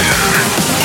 Center.